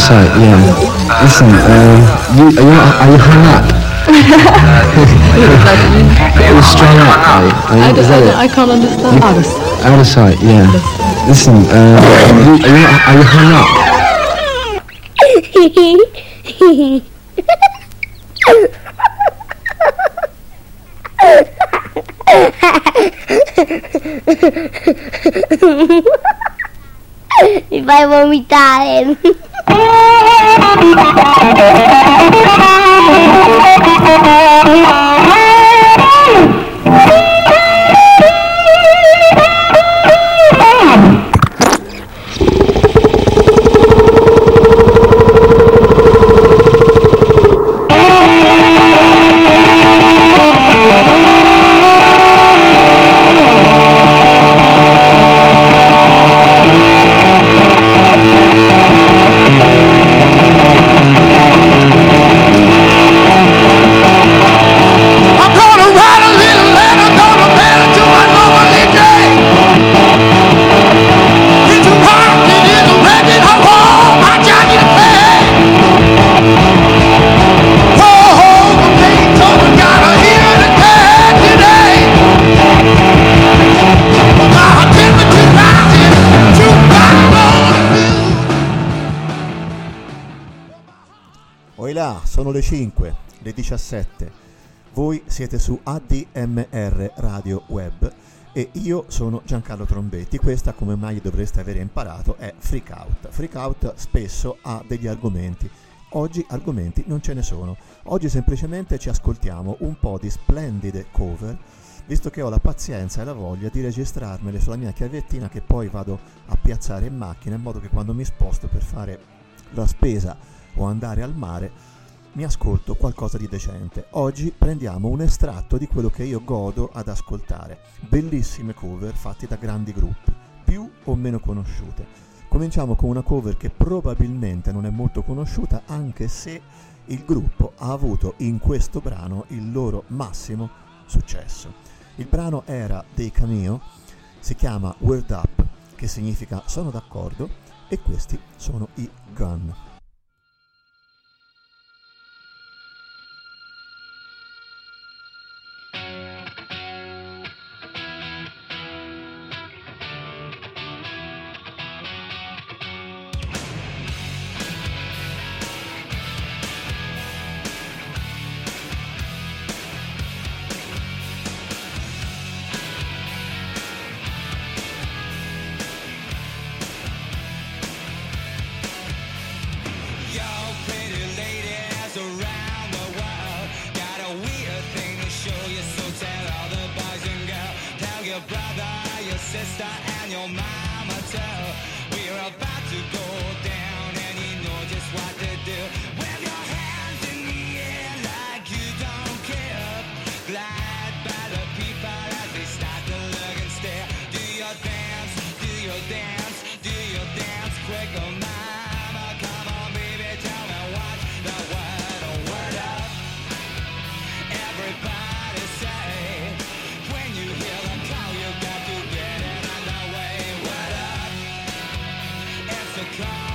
sight, yeah. Listen, uh, you, are, you, are you hung up? You're strung up, are you? Are you, is that it? I can't understand. Out of Out of sight, yeah. Listen, uh, you, are, you, are you hung up? Mi fai vomitare. Thank you. Sono le 5, le 17. Voi siete su ADMR Radio Web e io sono Giancarlo Trombetti. Questa, come mai dovreste aver imparato, è Freak Out. Freak Out spesso ha degli argomenti. Oggi argomenti non ce ne sono. Oggi semplicemente ci ascoltiamo un po' di splendide cover, visto che ho la pazienza e la voglia di registrarmele sulla mia chiavettina che poi vado a piazzare in macchina in modo che quando mi sposto per fare la spesa o andare al mare mi ascolto qualcosa di decente. Oggi prendiamo un estratto di quello che io godo ad ascoltare. Bellissime cover fatte da grandi gruppi, più o meno conosciute. Cominciamo con una cover che probabilmente non è molto conosciuta, anche se il gruppo ha avuto in questo brano il loro massimo successo. Il brano era dei Cameo, si chiama Word Up, che significa sono d'accordo, e questi sono i Gun. time.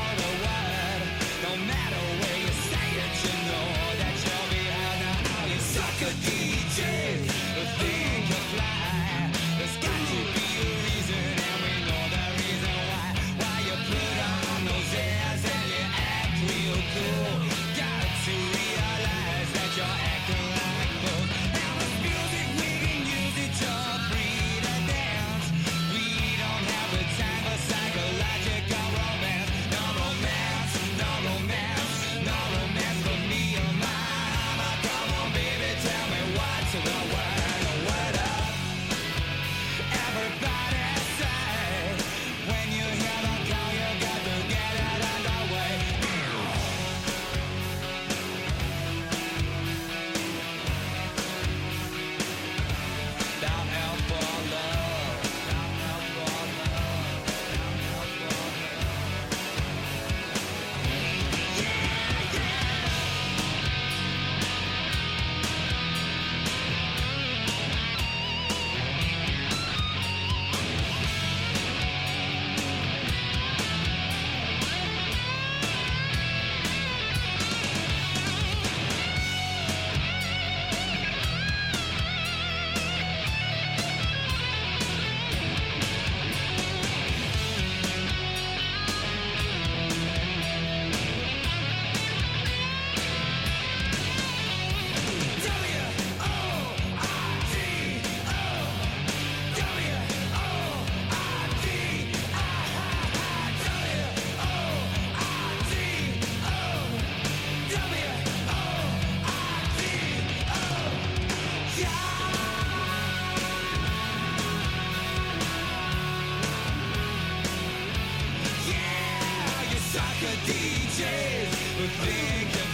the DJs, but think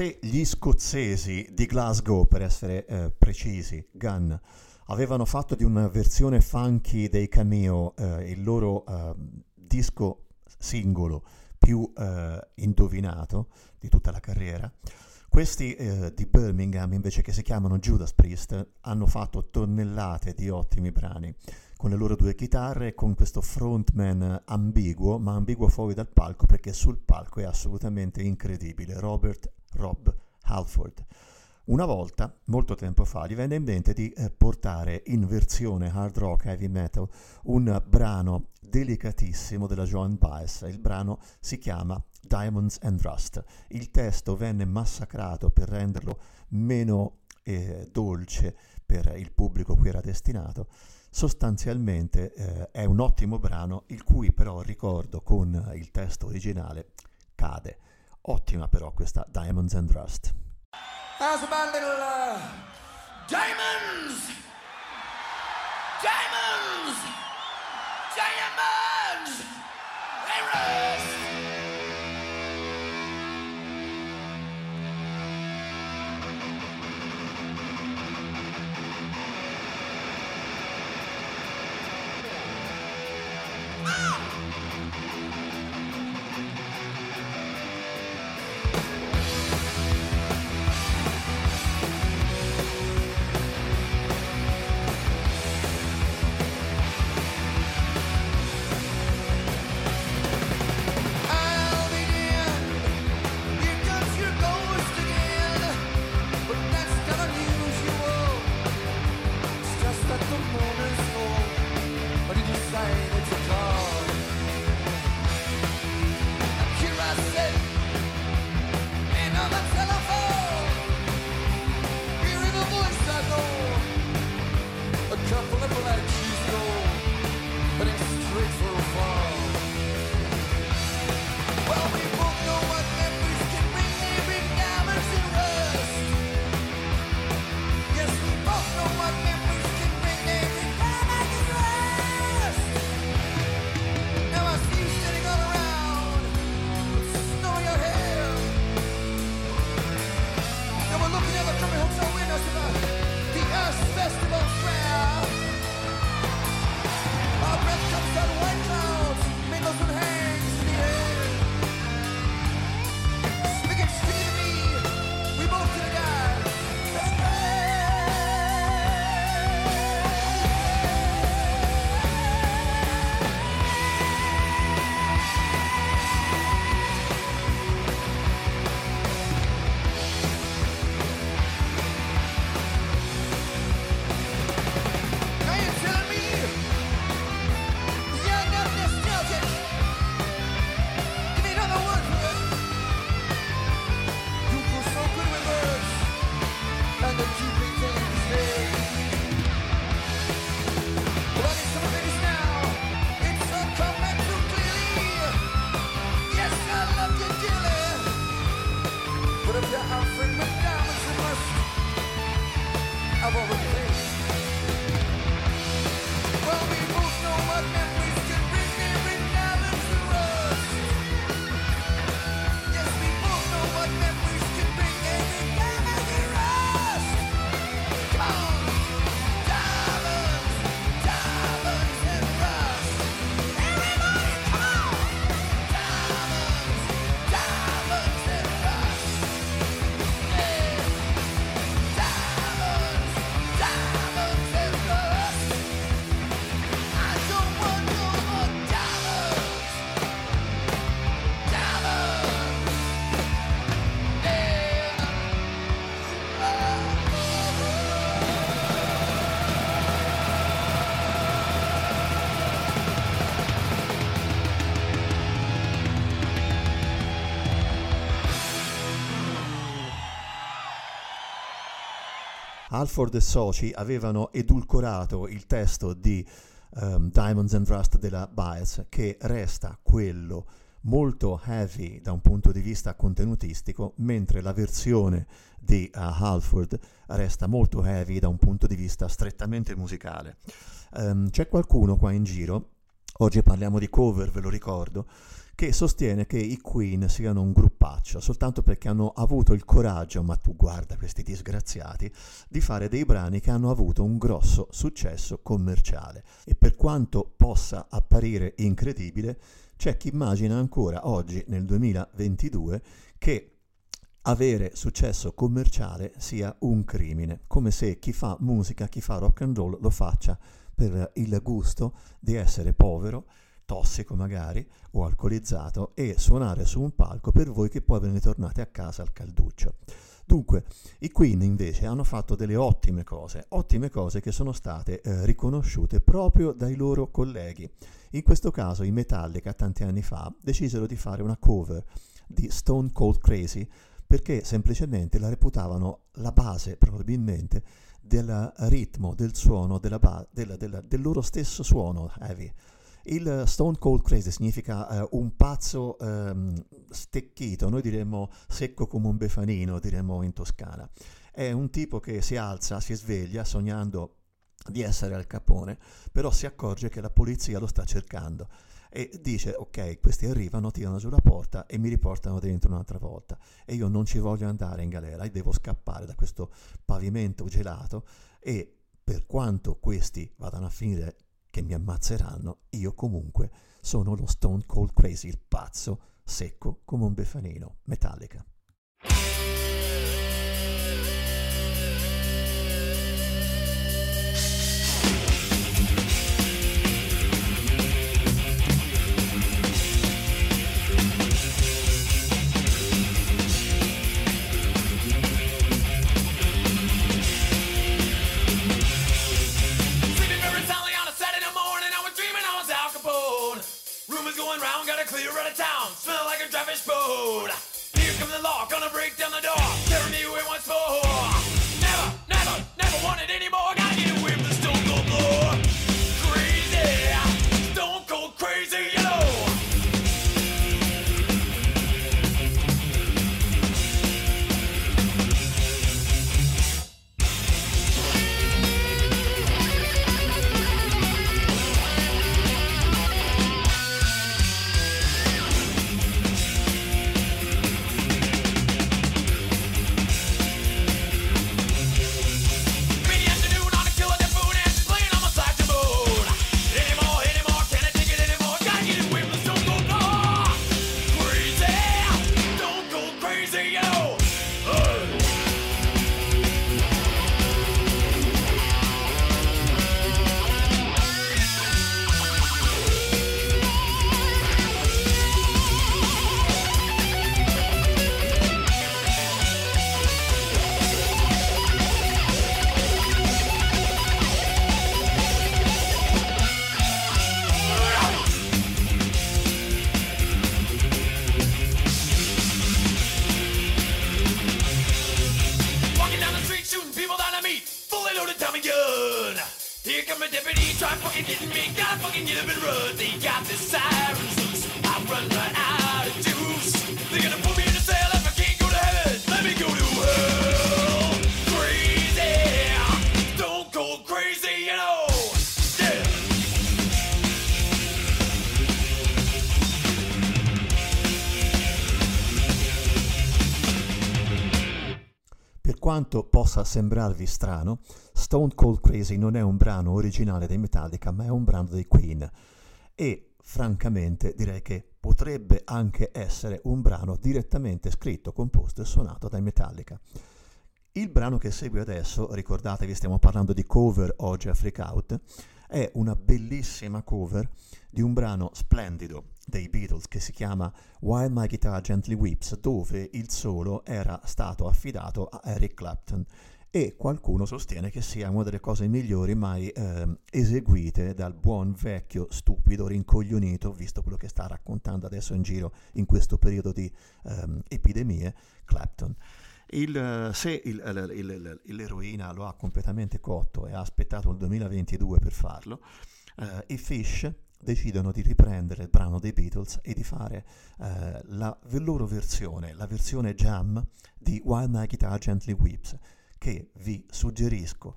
se gli scozzesi di Glasgow, per essere eh, precisi, Gun, avevano fatto di una versione funky dei Cameo eh, il loro eh, disco singolo più eh, indovinato di tutta la carriera, questi eh, di Birmingham, invece che si chiamano Judas Priest, hanno fatto tonnellate di ottimi brani con le loro due chitarre e con questo frontman ambiguo, ma ambiguo fuori dal palco perché sul palco è assolutamente incredibile, Robert Rob Halford. Una volta, molto tempo fa, gli venne in mente di eh, portare in versione hard rock heavy metal un brano delicatissimo della Joan Baez. Il brano si chiama Diamonds and Rust. Il testo venne massacrato per renderlo meno eh, dolce per il pubblico cui era destinato sostanzialmente eh, è un ottimo brano il cui però ricordo con il testo originale cade. Ottima però questa Diamonds and Rust. How's about little diamonds? Diamonds! Diamonds! Alford e soci avevano edulcorato il testo di ehm, Diamonds and Rust della Baez, che resta quello molto heavy da un punto di vista contenutistico, mentre la versione di uh, Halford resta molto heavy da un punto di vista strettamente musicale. Ehm, c'è qualcuno qua in giro Oggi parliamo di cover, ve lo ricordo, che sostiene che i Queen siano un gruppaccio soltanto perché hanno avuto il coraggio, ma tu guarda questi disgraziati, di fare dei brani che hanno avuto un grosso successo commerciale. E per quanto possa apparire incredibile, c'è chi immagina ancora oggi, nel 2022, che avere successo commerciale sia un crimine, come se chi fa musica, chi fa rock and roll lo faccia per il gusto di essere povero, tossico magari o alcolizzato e suonare su un palco per voi che poi ve ne tornate a casa al calduccio. Dunque, i Queen invece hanno fatto delle ottime cose, ottime cose che sono state eh, riconosciute proprio dai loro colleghi. In questo caso i Metallica tanti anni fa decisero di fare una cover di Stone Cold Crazy perché semplicemente la reputavano la base probabilmente del ritmo, del suono, della ba- della- della- del loro stesso suono heavy. Il Stone Cold Crazy significa eh, un pazzo ehm, stecchito, noi diremmo secco come un befanino, diremmo in Toscana. È un tipo che si alza, si sveglia sognando di essere al capone, però si accorge che la polizia lo sta cercando e dice ok, questi arrivano, tirano giù la porta e mi riportano dentro un'altra volta e io non ci voglio andare in galera e devo scappare da questo pavimento gelato e per quanto questi vadano a finire che mi ammazzeranno, io comunque sono lo Stone Cold Crazy, il pazzo secco come un befanino, metallica. Per quanto possa sembrarvi strano, Stone Cold Crazy non è un brano originale dei Metallica, ma è un brano dei Queen. E francamente direi che potrebbe anche essere un brano direttamente scritto, composto e suonato dai Metallica. Il brano che segue adesso, ricordatevi stiamo parlando di cover oggi a Freak Out, è una bellissima cover di un brano splendido dei Beatles che si chiama While My Guitar Gently Weeps, dove il solo era stato affidato a Eric Clapton e qualcuno sostiene che sia una delle cose migliori mai ehm, eseguite dal buon vecchio stupido rincoglionito, visto quello che sta raccontando adesso in giro in questo periodo di ehm, epidemie, Clapton. Il, eh, se il- il- il- l'eroina lo ha completamente cotto e ha aspettato il 2022 per farlo, eh, i Fish decidono di riprendere il brano dei Beatles e di fare eh, la loro versione, la versione jam di While My Guitar Gently Weeps, che vi suggerisco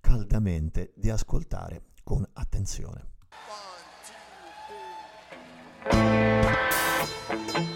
caldamente di ascoltare con attenzione. One, two,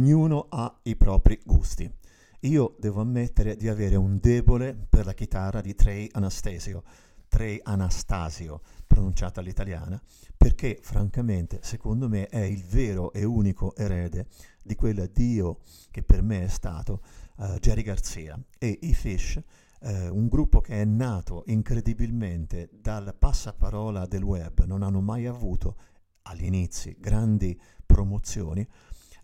ognuno ha i propri gusti. Io devo ammettere di avere un debole per la chitarra di Trey Anastasio, Trey Anastasio, pronunciata all'italiana, perché francamente secondo me è il vero e unico erede di quel dio che per me è stato eh, Jerry Garcia e i Fish, eh, un gruppo che è nato incredibilmente dal passaparola del web, non hanno mai avuto agli inizi grandi promozioni.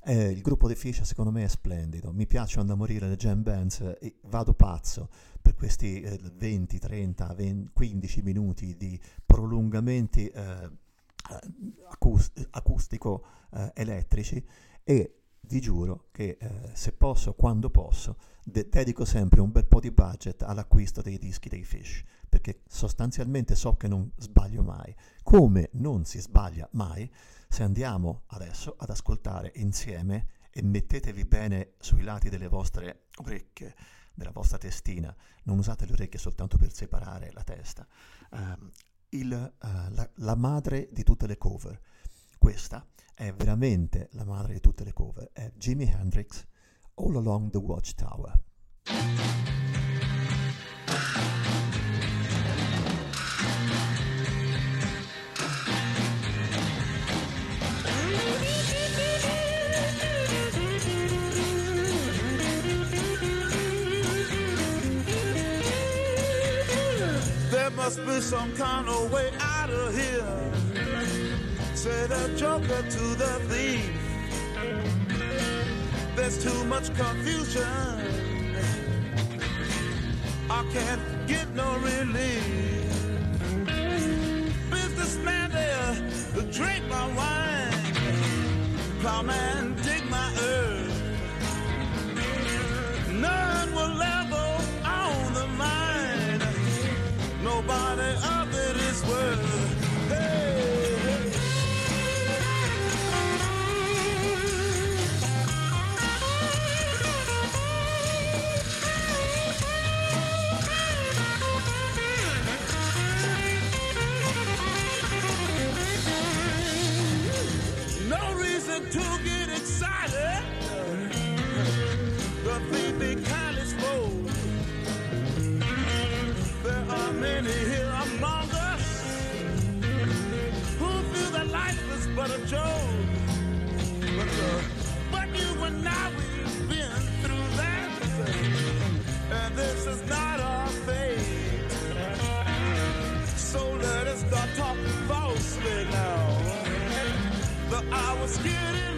Eh, il gruppo dei Fish secondo me è splendido, mi piacciono da morire le jam bands e vado pazzo per questi eh, 20, 30, 20, 15 minuti di prolungamenti eh, acust- acustico eh, e vi giuro che eh, se posso, quando posso, de- dedico sempre un bel po' di budget all'acquisto dei dischi dei Fish, perché sostanzialmente so che non sbaglio mai. Come non si sbaglia mai se andiamo adesso ad ascoltare insieme e mettetevi bene sui lati delle vostre orecchie, della vostra testina, non usate le orecchie soltanto per separare la testa. ehm, il, eh, la, la madre di tutte le cover. Questa è veramente la madre di tutte le cover, è Jimi Hendrix, All Along the Watchtower. There must be some kind of way out of here. Say the joker to the thief. There's too much confusion. I can't get no relief. Businessman there, drink my wine. Plowman, dig my earth. None will ever but a joke. But, uh, but you and I, we've been through that. And this is not our fate. So let us start talking falsely now. The hour's getting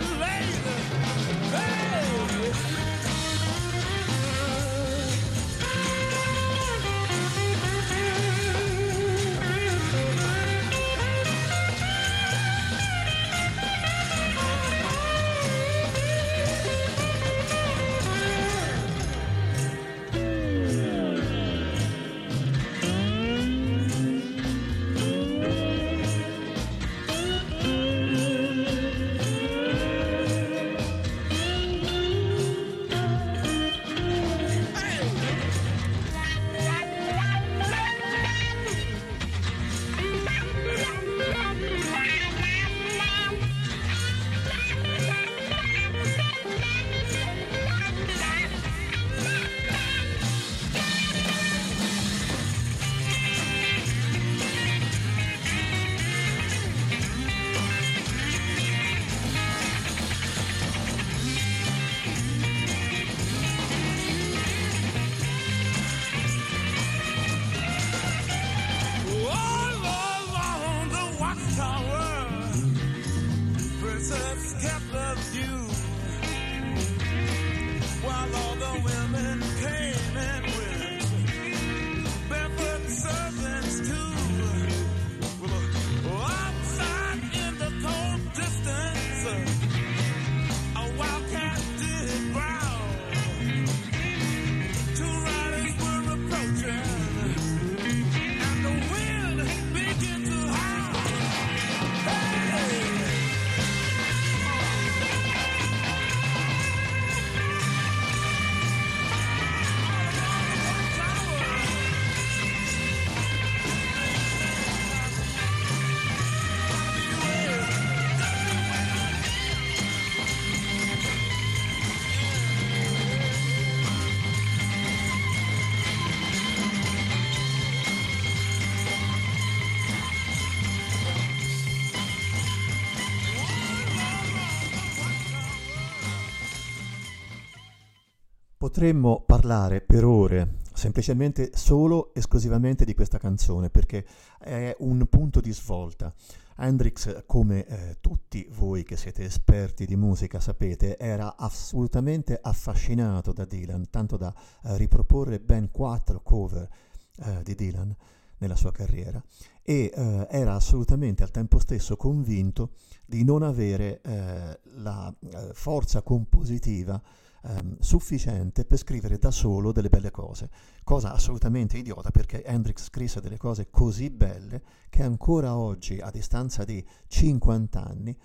Potremmo parlare per ore semplicemente solo esclusivamente di questa canzone perché è un punto di svolta. Hendrix, come eh, tutti voi che siete esperti di musica sapete, era assolutamente affascinato da Dylan, tanto da eh, riproporre ben quattro cover eh, di Dylan nella sua carriera e eh, era assolutamente al tempo stesso convinto di non avere eh, la eh, forza compositiva ehm, sufficiente per scrivere da solo delle belle cose, cosa assolutamente idiota perché Hendrix scrisse delle cose così belle che ancora oggi, a distanza di 50 anni,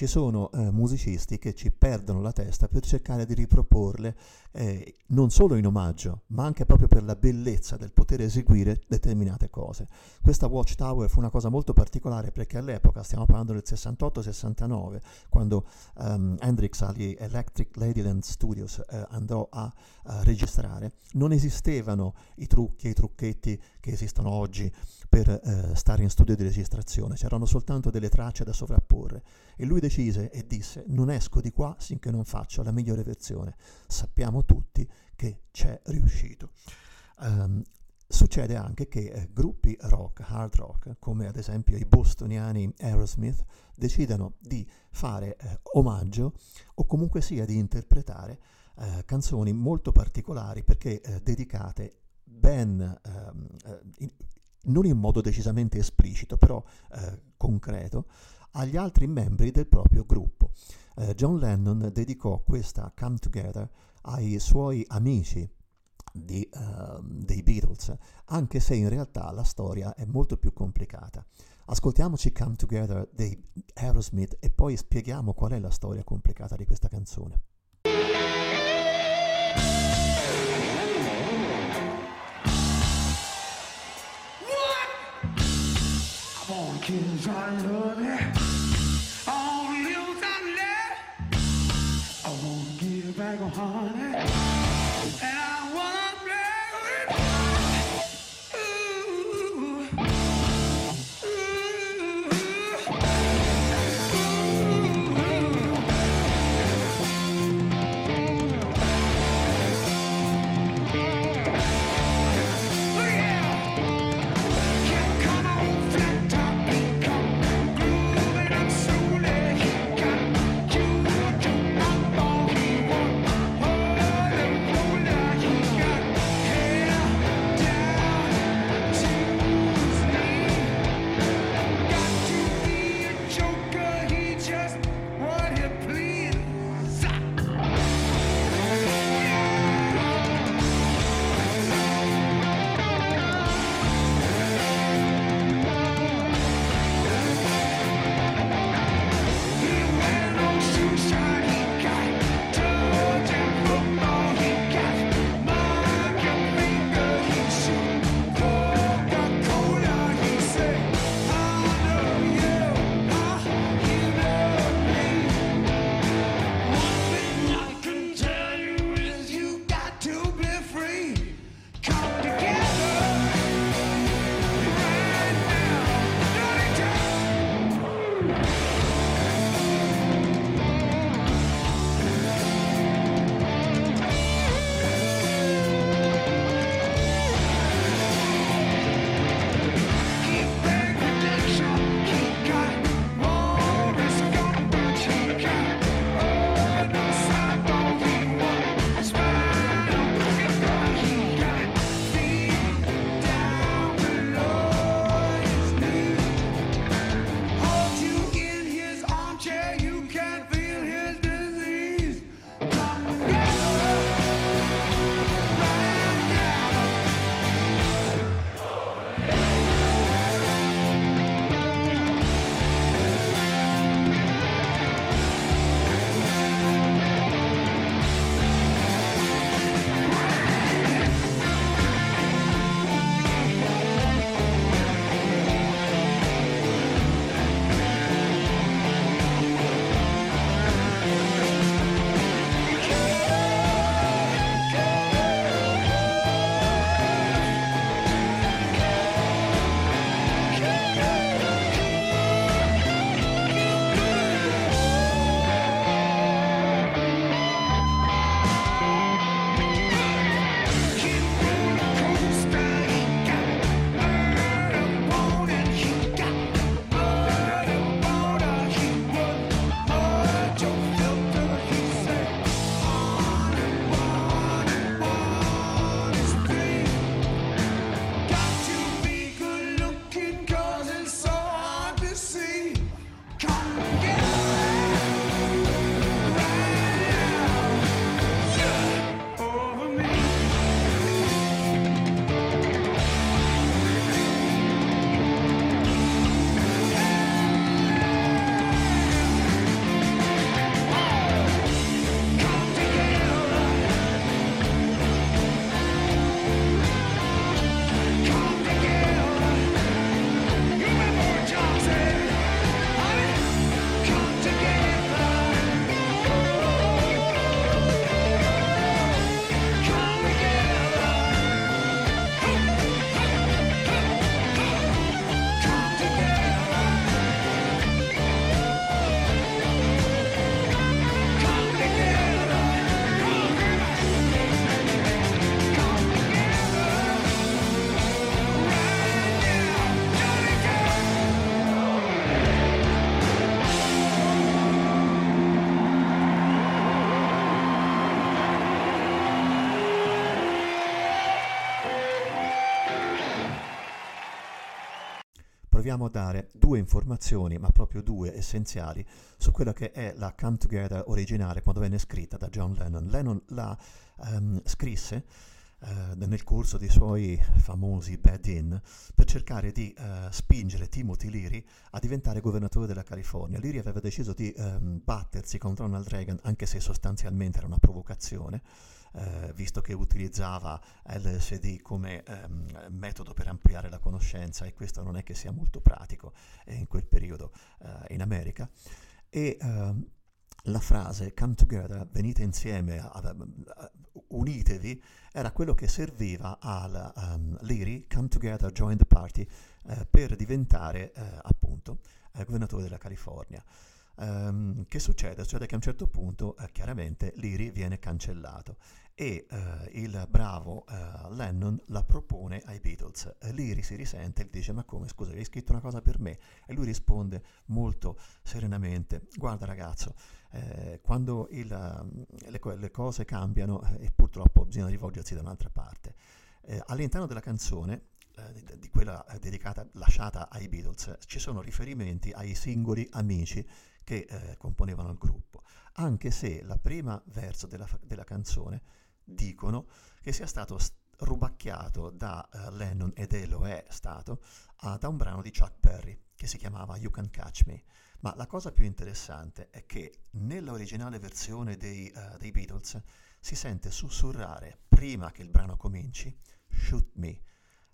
ci sono eh, musicisti che ci perdono la testa per cercare di riproporle eh, non solo in omaggio, ma anche proprio per la bellezza del poter eseguire determinate cose. Questa Watchtower fu una cosa molto particolare perché all'epoca, stiamo parlando del 68-69, quando um, Hendrix agli Electric Ladyland Studios eh, andò a, a registrare, non esistevano i trucchi e i trucchetti che esistono oggi per eh, stare in studio di registrazione, c'erano soltanto delle tracce da sovrapporre e lui decise e disse non esco di qua finché non faccio la migliore versione. Sappiamo tutti che c'è riuscito. Um, succede anche che eh, gruppi rock, hard rock, come ad esempio i bostoniani Aerosmith, decidano di fare eh, omaggio o comunque sia di interpretare eh, canzoni molto particolari perché eh, dedicate ben ehm, eh, non in modo decisamente esplicito, però eh, concreto, agli altri membri del proprio gruppo. Eh, John Lennon dedicò questa Come Together ai suoi amici di, uh, dei Beatles, anche se in realtà la storia è molto più complicata. Ascoltiamoci Come Together dei Aerosmith e poi spieghiamo qual è la storia complicata di questa canzone. can run. Dare due informazioni, ma proprio due essenziali, su quella che è la Come Together originale quando venne scritta da John Lennon. Lennon la ehm, scrisse eh, nel corso dei suoi famosi bed-in per cercare di eh, spingere Timothy Leary a diventare governatore della California. Leary aveva deciso di ehm, battersi con Ronald Reagan, anche se sostanzialmente era una provocazione, eh, visto che utilizzava LSD come ehm, metodo per ampliare la conoscenza e questo non è che sia molto pratico eh, in quel periodo eh, in America. E ehm, la frase come together, venite insieme, unitevi, era quello che serviva al um, Leary, come together, join the party, eh, per diventare eh, appunto eh, governatore della California. Ehm, che succede? Succede che a un certo punto eh, chiaramente Leary viene cancellato e eh, il bravo eh, Lennon la propone ai Beatles. Leary si risente e gli dice ma come scusa hai scritto una cosa per me? E lui risponde molto serenamente guarda ragazzo eh, quando il, um, le, le cose cambiano eh, e purtroppo bisogna rivolgersi da un'altra parte. Eh, all'interno della canzone di, quella dedicata, lasciata ai Beatles, ci sono riferimenti ai singoli amici che eh, componevano il gruppo, anche se la prima verso della, della canzone dicono che sia stato s- rubacchiato da eh, Lennon ed è lo è stato ah, da un brano di Chuck Berry che si chiamava You Can Catch Me. Ma la cosa più interessante è che nell'originale versione dei, eh, dei Beatles si sente sussurrare prima che il brano cominci Shoot me.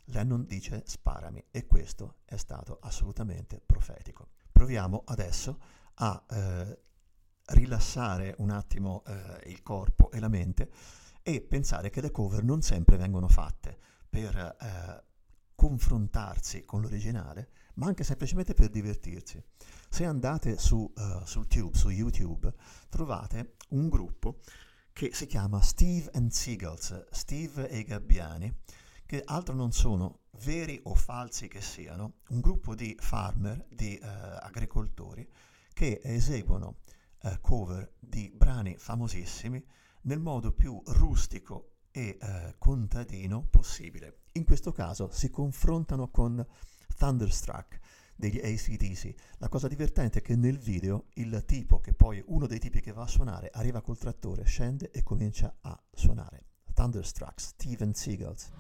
Lennon dice sparami e questo è stato assolutamente profetico. Proviamo adesso a eh, rilassare un attimo eh, il corpo e la mente e pensare che le cover non sempre vengono fatte per eh, confrontarsi con l'originale, ma anche semplicemente per divertirsi. Se andate su, eh, sul tube, su YouTube, trovate un gruppo che si chiama Steve and Seagulls, Steve e i Gabbiani, che altro non sono, veri o falsi che siano, un gruppo di farmer, di eh, agricoltori, che eseguono eh, cover di brani famosissimi nel modo più rustico e eh, contadino possibile. In questo caso si confrontano con Thunderstruck degli ACDC. La cosa divertente è che nel video il tipo, che poi uno dei tipi che va a suonare, arriva col trattore, scende e comincia a suonare. Thunderstruck, Steven Seagulls.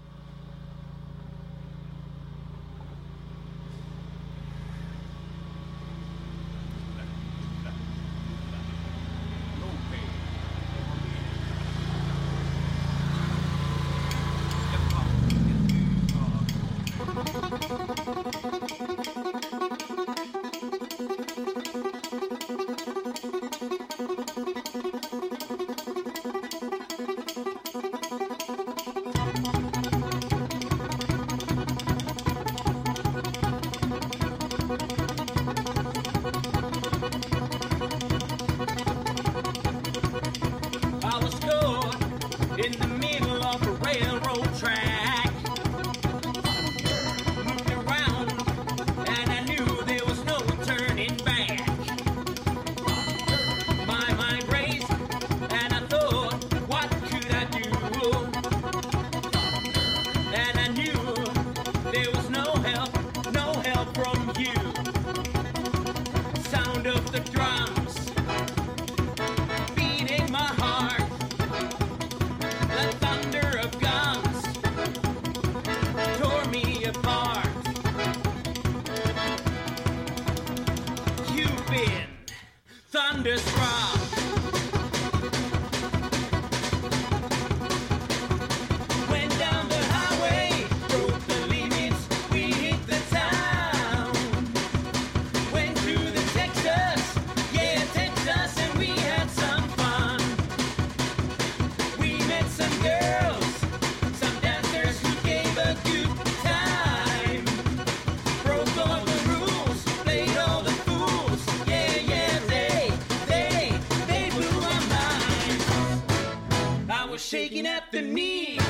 Shaking at the knees.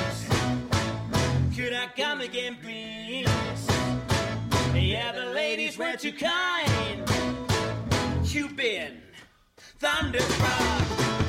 Could I come again, please? Yeah, the ladies were too kind. You've been thunderstruck.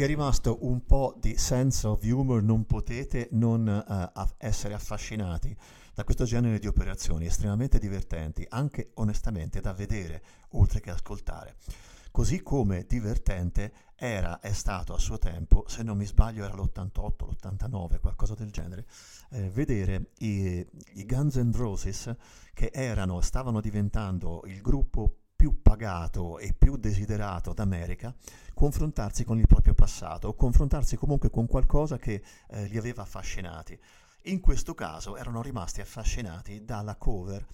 Vi è rimasto un po' di sense of humor non potete non aff- essere affascinati da questo genere di operazioni estremamente divertenti, anche onestamente da vedere oltre che ascoltare. Così come divertente era, è stato a suo tempo, se non mi sbaglio era l'88, l'89, qualcosa del genere, eh, vedere i, i Guns N' Roses che erano, stavano diventando il gruppo più pagato e più desiderato d'America, confrontarsi con il proprio passato o confrontarsi comunque con qualcosa che eh, li aveva affascinati. In questo caso erano rimasti affascinati dalla cover,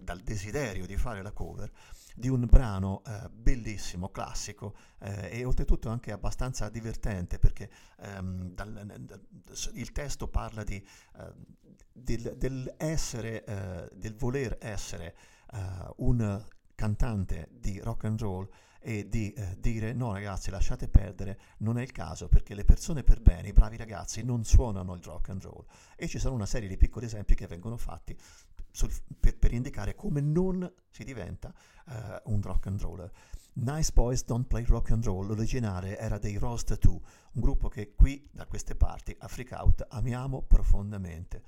dal desiderio di fare la cover di un brano eh, bellissimo, classico eh, e oltretutto anche abbastanza divertente perché ehm, dal- dal- il testo parla di, eh, del, del essere, eh, del voler essere eh, un cantante di rock and roll e di eh, dire no ragazzi lasciate perdere, non è il caso perché le persone per bene, i bravi ragazzi non suonano il rock and roll e ci sono una serie di piccoli esempi che vengono fatti sul- per, per indicare come non si diventa eh, un rock and roller. Nice Boys Don't Play Rock and Roll, l'originale era dei Roast 2, un gruppo che qui da queste parti, a Freak Out, amiamo profondamente.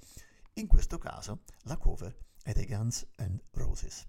In questo caso la cover è dei Guns N' Roses.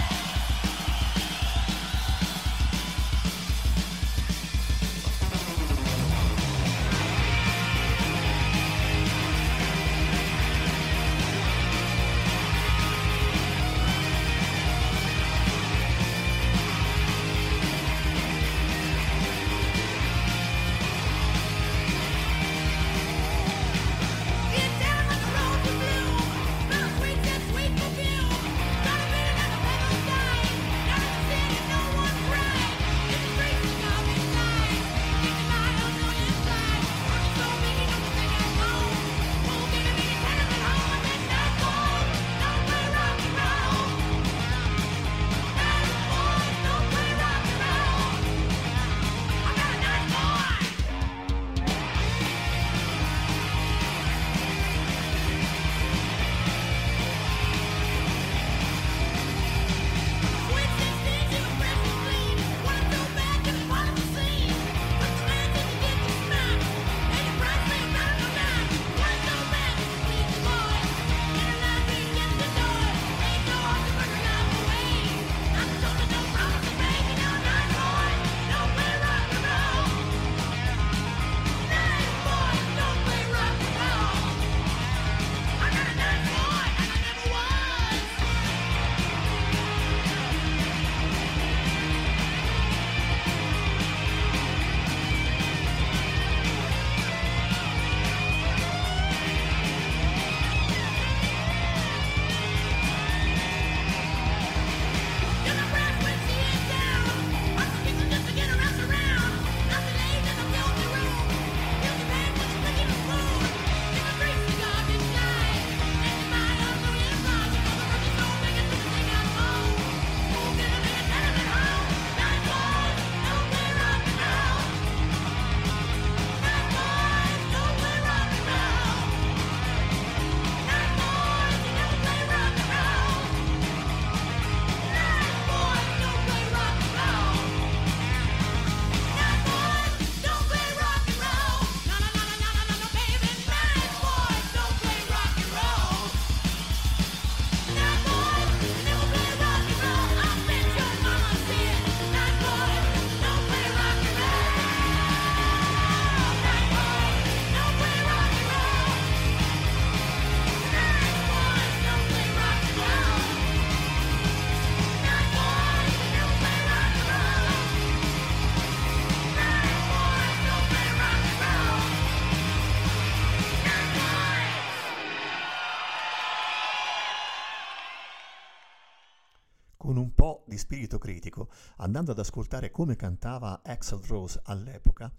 andando ad ascoltare come cantava Axel Rose all'epoca,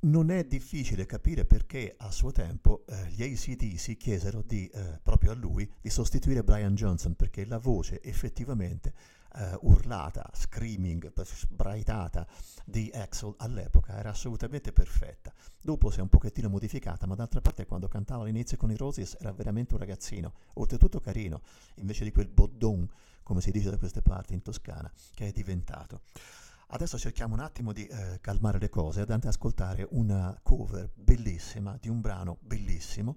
non è difficile capire perché a suo tempo eh, gli ACDC chiesero di, eh, proprio a lui di sostituire Brian Johnson perché la voce effettivamente eh, urlata, screaming, sbraitata di Axel all'epoca era assolutamente perfetta. Dopo si è un pochettino modificata, ma d'altra parte quando cantava all'inizio con i Roses era veramente un ragazzino, oltretutto carino, invece di quel boddon, come si dice da queste parti in Toscana, che è diventato. Adesso cerchiamo un attimo di eh, calmare le cose e andate ad ascoltare una cover bellissima di un brano bellissimo,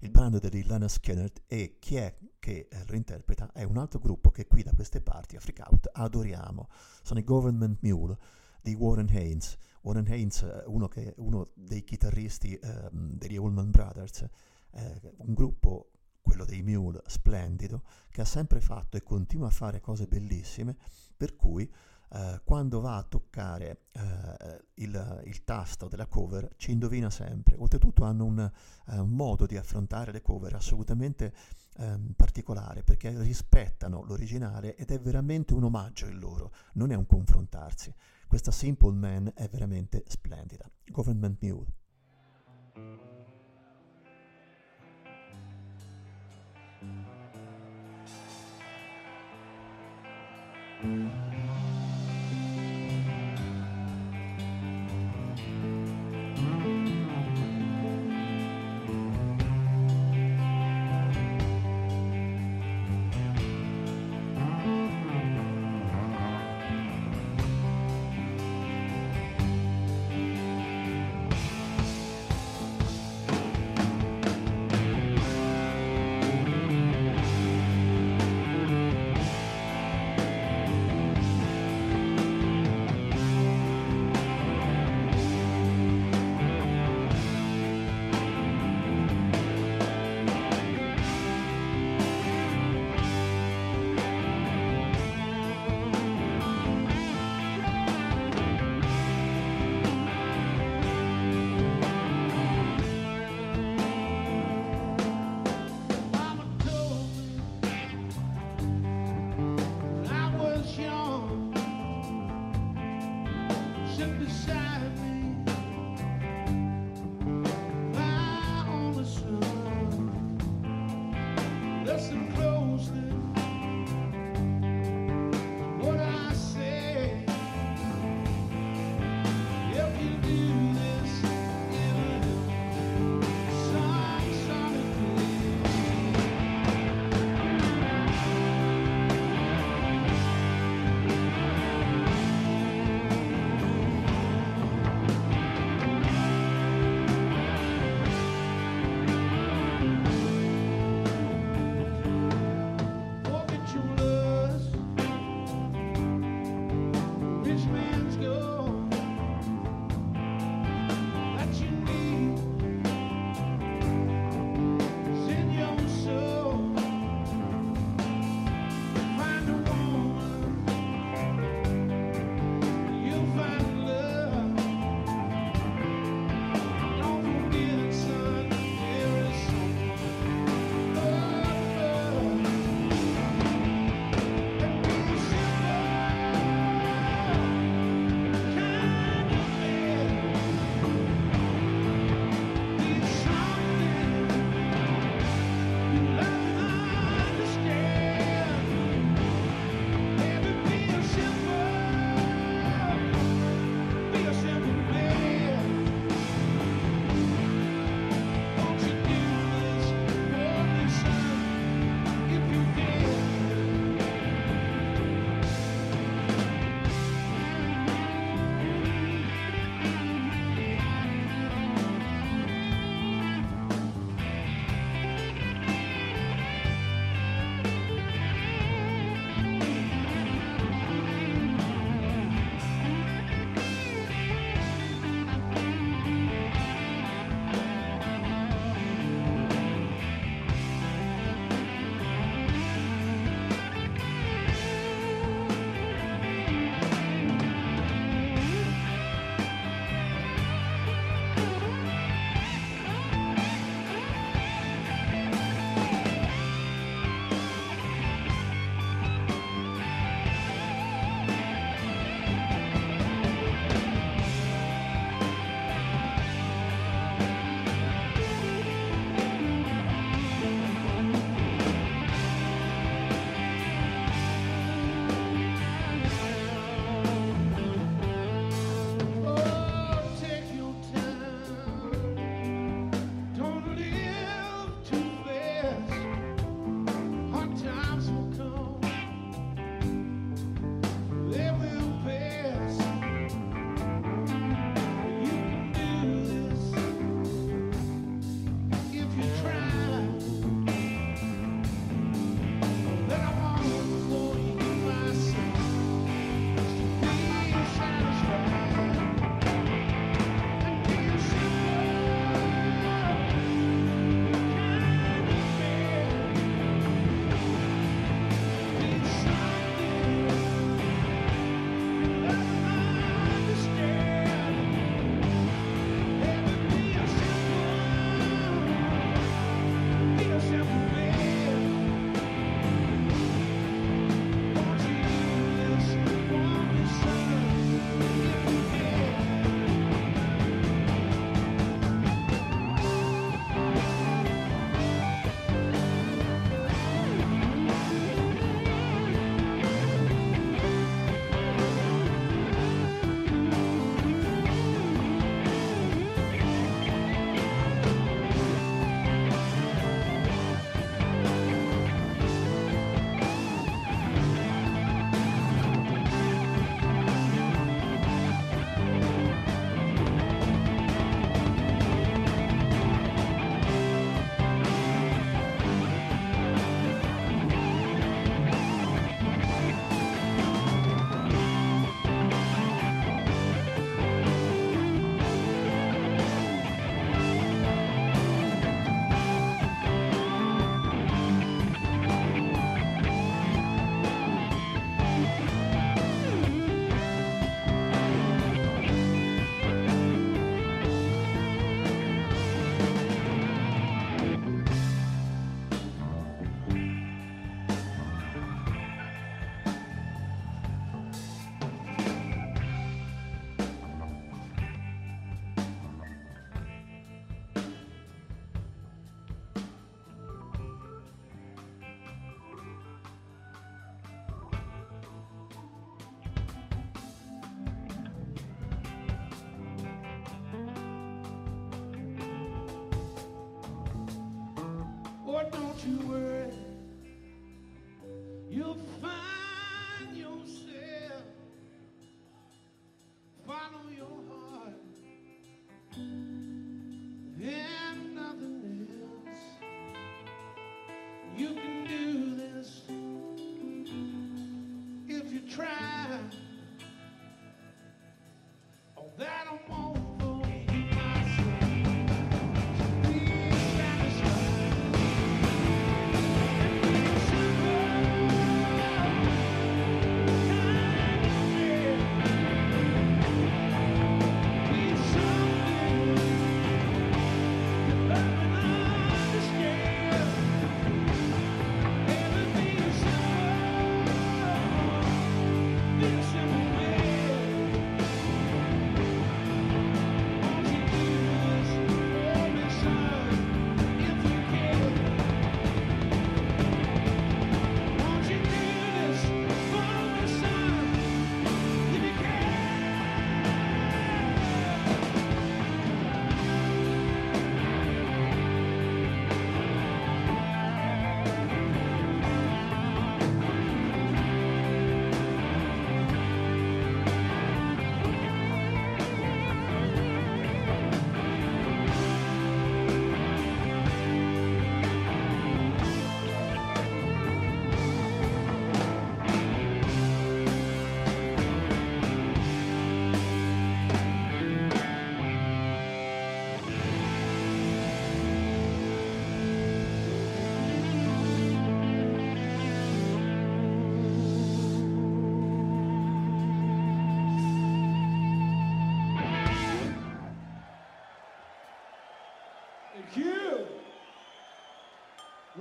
il brano di Lana Skinner e chi è che eh, lo interpreta è un altro gruppo che qui da queste parti, a Freak Out, adoriamo. Sono i Government Mule di Warren Haynes. Warren Haynes è uno, che- uno dei chitarristi ehm, degli Allman Brothers, eh, un gruppo quello dei Mule, splendido, che ha sempre fatto e continua a fare cose bellissime, per cui eh, quando va a toccare eh, il, il tasto della cover ci indovina sempre. Oltretutto hanno un, eh, modo di affrontare le cover assolutamente ehm, particolare perché rispettano l'originale ed è veramente un omaggio il loro, non è un confrontarsi. Questa Simple Man è veramente splendida. Government Mule.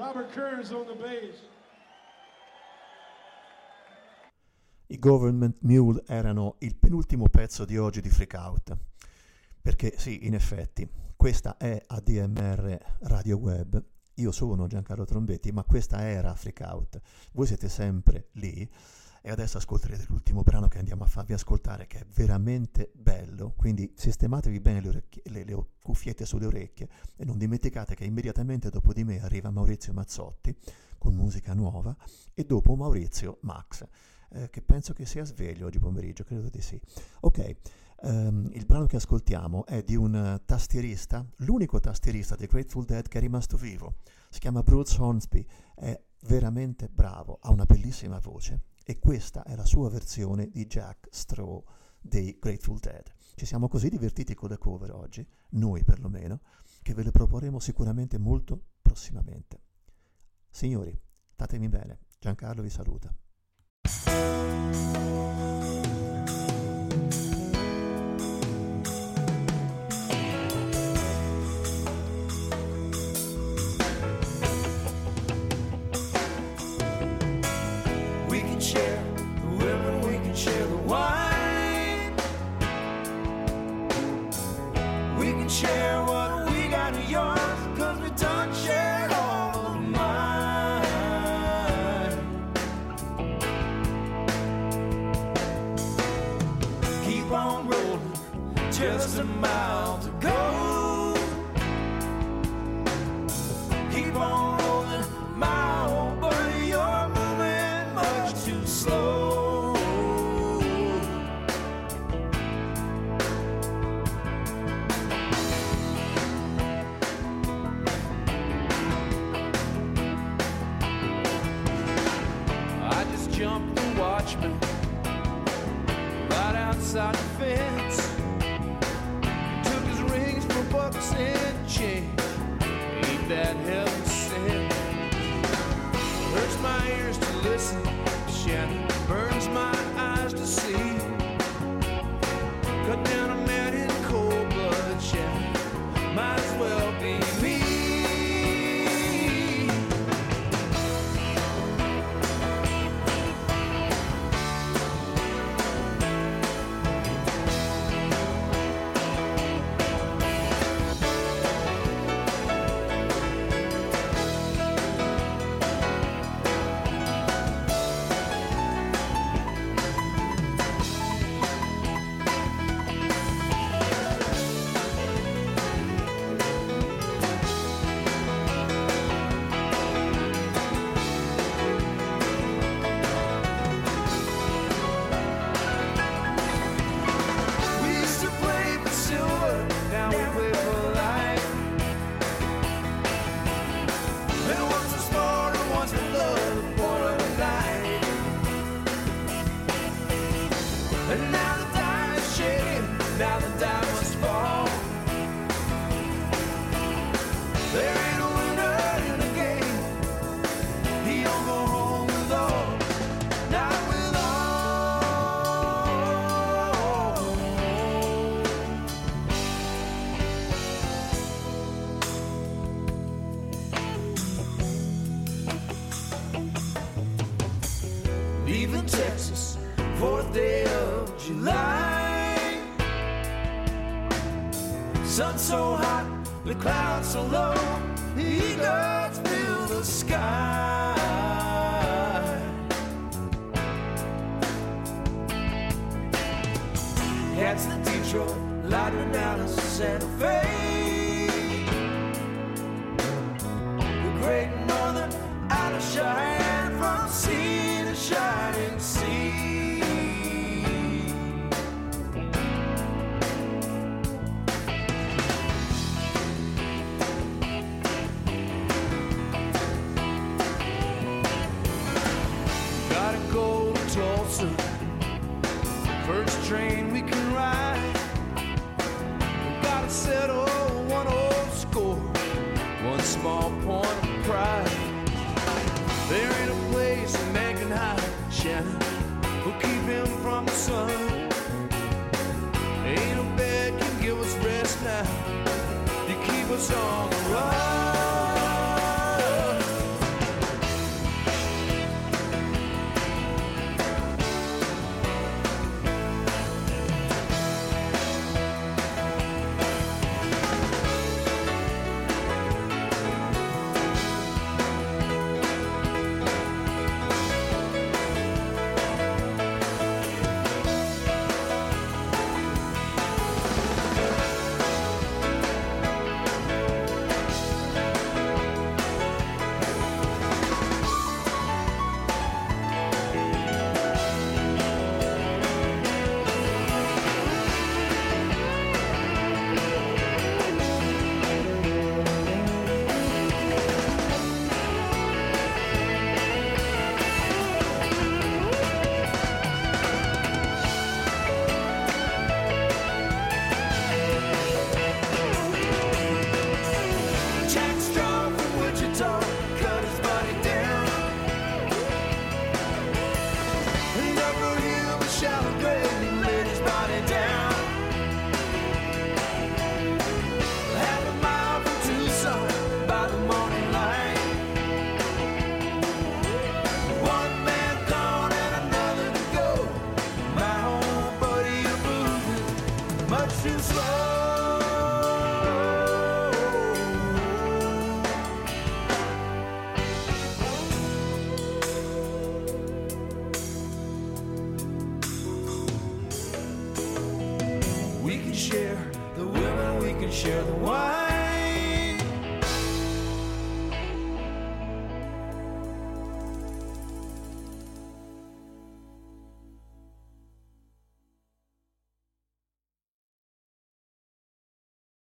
Robert Kearns on the bass. I Government Mule erano il penultimo pezzo di oggi di Freak Out. Perché sì, in effetti, questa è ADMR Radio Web. Io sono Giancarlo Trombetti, ma questa era Freak Out. Voi siete sempre lì e adesso ascolterete l'ultimo brano che andiamo a farvi ascoltare che è veramente bello, quindi sistematevi bene le, orecchie- le- le cuffiette sulle orecchie e non dimenticate che immediatamente dopo di me arriva Maurizio Mazzotti con musica nuova e dopo Maurizio Max eh, che penso che sia sveglio oggi pomeriggio, credo di sì. Ok, ehm, il brano che ascoltiamo è di un tastierista, l'unico tastierista dei Grateful Dead che è rimasto vivo. Si chiama Bruce Hornsby, è veramente bravo, ha una bellissima voce e questa è la sua versione di Jack Straw dei Grateful Dead. Ci siamo così divertiti con le cover oggi, noi perlomeno, che ve le proporremo sicuramente molto prossimamente. Signori, statemi bene, Giancarlo vi saluta.